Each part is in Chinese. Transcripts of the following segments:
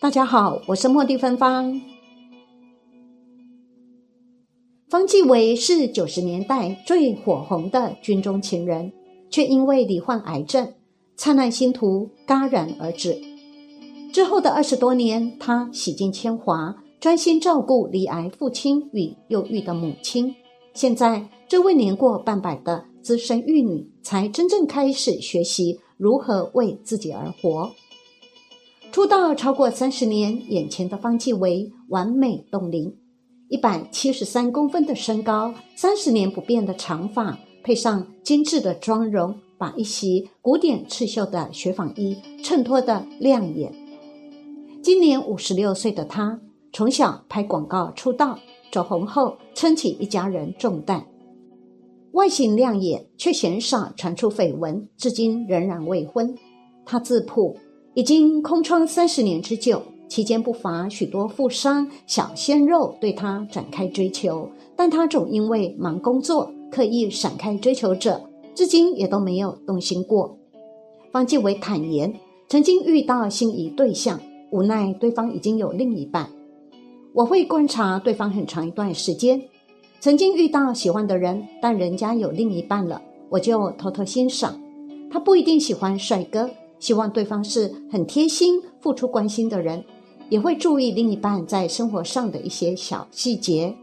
大家好，我是茉莉芬芳。方季韦是九十年代最火红的军中情人，却因为罹患癌症，灿烂星途戛然而止。之后的二十多年，他洗尽铅华，专心照顾罹癌父亲与忧郁的母亲。现在，这位年过半百的资深玉女，才真正开始学习如何为自己而活。出道超过三十年，眼前的方季韦完美冻龄。一百七十三公分的身高，三十年不变的长发，配上精致的妆容，把一袭古典刺绣的雪纺衣衬托得亮眼。今年五十六岁的他，从小拍广告出道，走红后撑起一家人重担。外形亮眼，却鲜少传出绯闻，至今仍然未婚。他自曝已经空窗三十年之久。期间不乏许多富商、小鲜肉对他展开追求，但他总因为忙工作，刻意闪开追求者，至今也都没有动心过。方继伟坦言，曾经遇到心仪对象，无奈对方已经有另一半。我会观察对方很长一段时间，曾经遇到喜欢的人，但人家有另一半了，我就偷偷欣赏。他不一定喜欢帅哥，希望对方是很贴心、付出关心的人。也会注意另一半在生活上的一些小细节，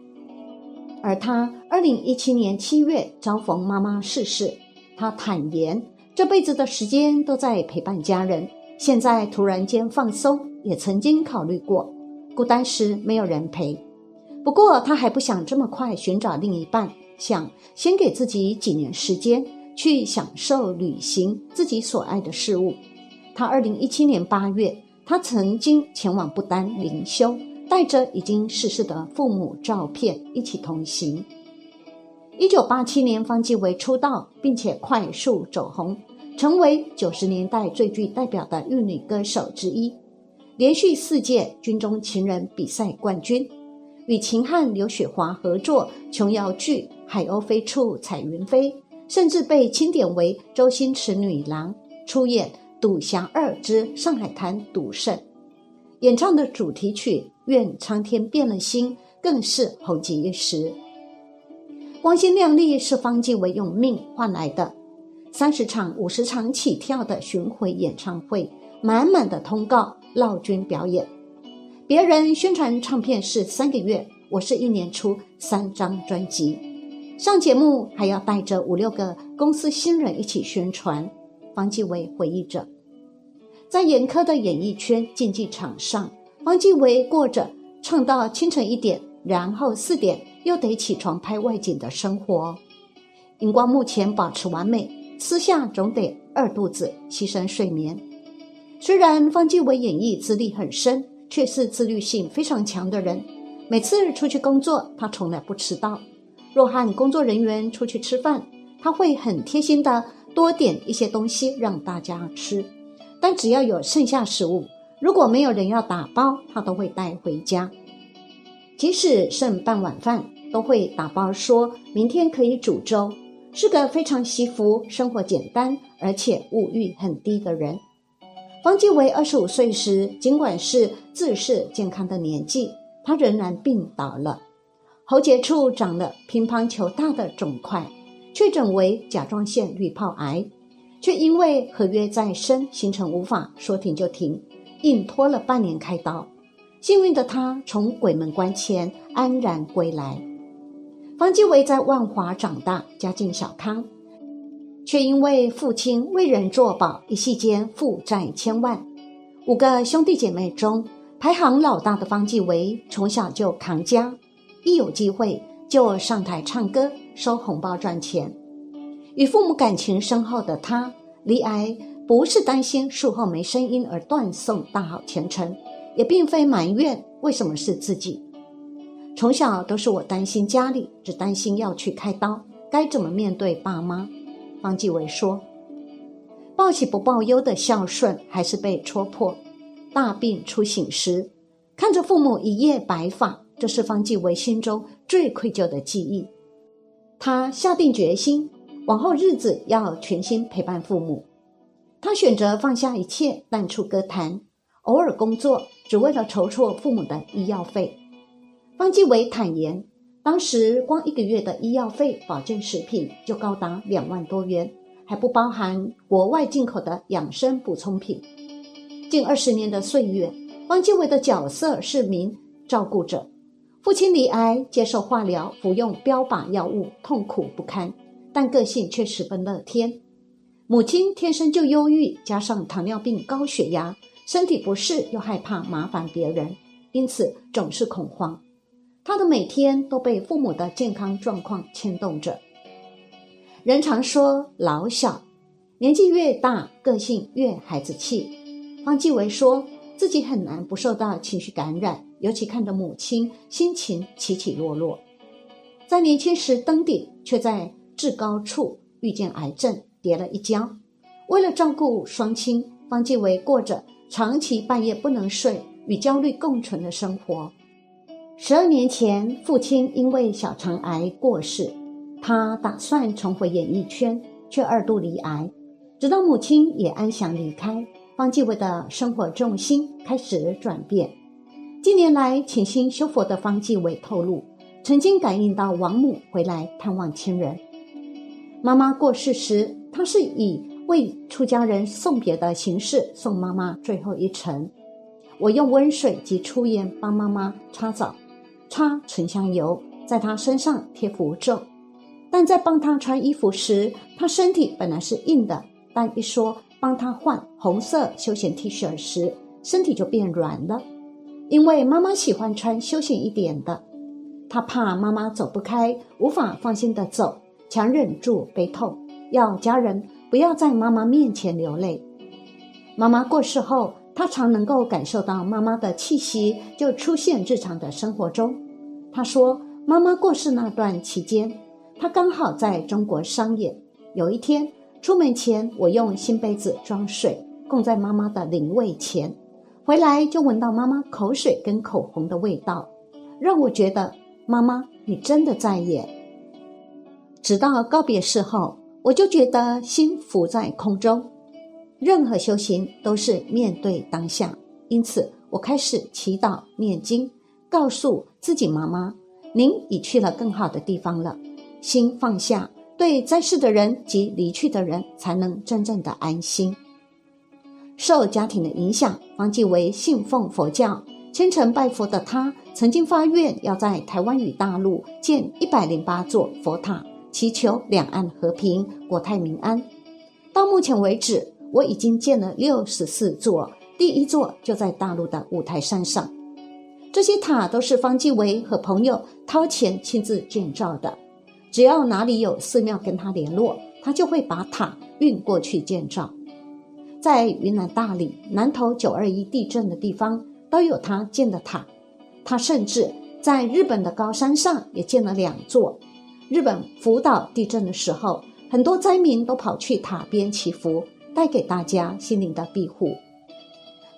而他二零一七年七月遭逢妈妈逝世，他坦言这辈子的时间都在陪伴家人，现在突然间放松，也曾经考虑过孤单时没有人陪，不过他还不想这么快寻找另一半，想先给自己几年时间去享受旅行自己所爱的事物。他二零一七年八月。他曾经前往不丹灵修，带着已经逝世的父母照片一起同行。一九八七年，方季韦出道，并且快速走红，成为九十年代最具代表的玉女歌手之一，连续四届军中情人比赛冠军，与秦汉、刘雪华合作琼瑶剧《海鸥飞处彩云飞》，甚至被钦点为周星驰女郎，出演。《赌侠二之上海滩赌圣》演唱的主题曲《愿苍天变了心》更是红极一时。光鲜亮丽是方季韦用命换来的，三十场、五十场起跳的巡回演唱会，满满的通告，闹军表演。别人宣传唱片是三个月，我是一年出三张专辑，上节目还要带着五六个公司新人一起宣传。方季韦回忆着，在严苛的演艺圈竞技场上，方季韦过着唱到清晨一点，然后四点又得起床拍外景的生活。荧光幕前保持完美，私下总得饿肚子，牺牲睡眠。虽然方季韦演艺资历很深，却是自律性非常强的人。每次出去工作，他从来不迟到。若和工作人员出去吃饭，他会很贴心的。多点一些东西让大家吃，但只要有剩下食物，如果没有人要打包，他都会带回家。即使剩半碗饭，都会打包，说明天可以煮粥。是个非常惜福、生活简单而且物欲很低的人。方季韦二十五岁时，尽管是自视健康的年纪，他仍然病倒了，喉结处长了乒乓球大的肿块。确诊为甲状腺滤泡癌，却因为合约在身，行程无法说停就停，硬拖了半年开刀。幸运的他从鬼门关前安然归来。方季韦在万华长大，家境小康，却因为父亲为人作保，一夕间负债千万。五个兄弟姐妹中排行老大的方季韦，从小就扛家，一有机会就上台唱歌。收红包赚钱，与父母感情深厚的他，离癌不是担心术后没声音而断送大好前程，也并非埋怨为什么是自己。从小都是我担心家里，只担心要去开刀，该怎么面对爸妈？方继伟说：“报喜不报忧的孝顺还是被戳破。大病初醒时，看着父母一夜白发，这是方继伟心中最愧疚的记忆。”他下定决心，往后日子要全心陪伴父母。他选择放下一切，淡出歌坛，偶尔工作只为了筹措父母的医药费。方继伟坦言，当时光一个月的医药费、保健食品就高达两万多元，还不包含国外进口的养生补充品。近二十年的岁月，方继伟的角色是名照顾者。父亲罹癌，接受化疗，服用标靶药物，痛苦不堪，但个性却十分乐天。母亲天生就忧郁，加上糖尿病、高血压，身体不适又害怕麻烦别人，因此总是恐慌。他的每天都被父母的健康状况牵动着。人常说老小，年纪越大，个性越孩子气。方继伟说自己很难不受到情绪感染。尤其看着母亲心情起起落落，在年轻时登顶，却在至高处遇见癌症，跌了一跤。为了照顾双亲，方继伟过着长期半夜不能睡、与焦虑共存的生活。十二年前，父亲因为小肠癌过世，他打算重回演艺圈，却二度离癌。直到母亲也安详离开，方继伟的生活重心开始转变。近年来潜心修佛的方继伟透露，曾经感应到王母回来探望亲人。妈妈过世时，他是以为出家人送别的形式送妈妈最后一程。我用温水及粗盐帮妈妈擦澡，擦沉香油，在她身上贴符咒。但在帮她穿衣服时，她身体本来是硬的，但一说帮她换红色休闲 T 恤时，身体就变软了。因为妈妈喜欢穿休闲一点的，他怕妈妈走不开，无法放心的走，强忍住悲痛，要家人不要在妈妈面前流泪。妈妈过世后，他常能够感受到妈妈的气息就出现日常的生活中。他说，妈妈过世那段期间，他刚好在中国商演。有一天出门前，我用新杯子装水，供在妈妈的灵位前。回来就闻到妈妈口水跟口红的味道，让我觉得妈妈你真的在耶。直到告别式后，我就觉得心浮在空中。任何修行都是面对当下，因此我开始祈祷念经，告诉自己妈妈，您已去了更好的地方了。心放下，对在世的人及离去的人，才能真正的安心。受家庭的影响，方继伟信奉佛教，虔诚拜佛的他，曾经发愿要在台湾与大陆建一百零八座佛塔，祈求两岸和平、国泰民安。到目前为止，我已经建了六十四座，第一座就在大陆的五台山上。这些塔都是方继伟和朋友掏钱亲自建造的。只要哪里有寺庙跟他联络，他就会把塔运过去建造。在云南大理、南头九二一地震的地方，都有他建的塔。他甚至在日本的高山上也建了两座。日本福岛地震的时候，很多灾民都跑去塔边祈福，带给大家心灵的庇护。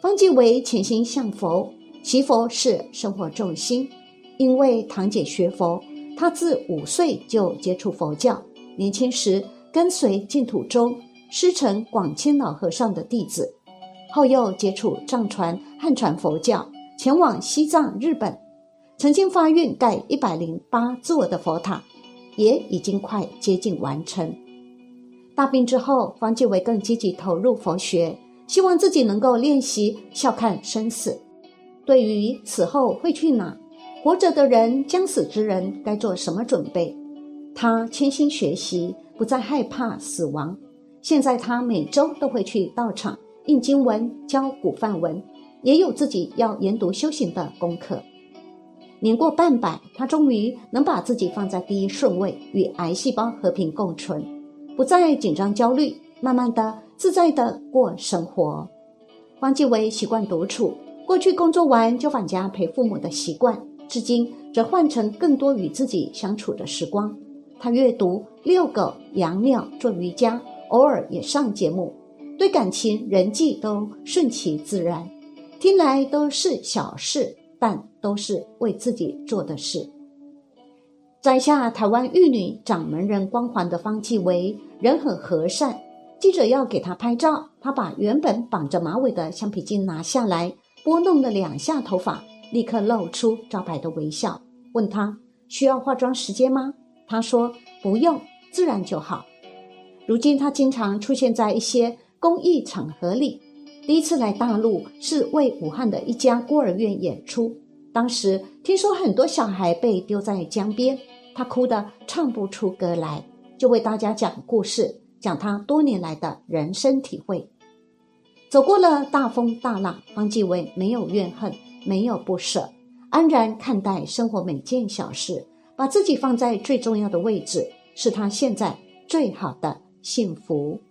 方继伟潜心向佛，祈佛是生活重心。因为堂姐学佛，他自五岁就接触佛教，年轻时跟随净土宗。师承广清老和尚的弟子，后又接触藏传、汉传佛教，前往西藏、日本，曾经发愿盖一百零八座的佛塔，也已经快接近完成。大病之后，方继伟更积极投入佛学，希望自己能够练习笑看生死。对于死后会去哪，活着的人、将死之人该做什么准备，他潜心学习，不再害怕死亡。现在他每周都会去道场印经文、教古梵文，也有自己要研读修行的功课。年过半百，他终于能把自己放在第一顺位，与癌细胞和平共存，不再紧张焦虑，慢慢的自在的过生活。方继伟习惯独处，过去工作完就返家陪父母的习惯，至今则换成更多与自己相处的时光。他阅读、遛狗、养鸟、做瑜伽。偶尔也上节目，对感情、人际都顺其自然，听来都是小事，但都是为自己做的事。摘下台湾玉女掌门人光环的方继伟，人很和善，记者要给他拍照，他把原本绑着马尾的橡皮筋拿下来，拨弄了两下头发，立刻露出招牌的微笑。问他需要化妆时间吗？他说不用，自然就好。如今他经常出现在一些公益场合里。第一次来大陆是为武汉的一家孤儿院演出，当时听说很多小孩被丢在江边，他哭得唱不出歌来，就为大家讲故事，讲他多年来的人生体会。走过了大风大浪，方继伟没有怨恨，没有不舍，安然看待生活每件小事，把自己放在最重要的位置，是他现在最好的幸福。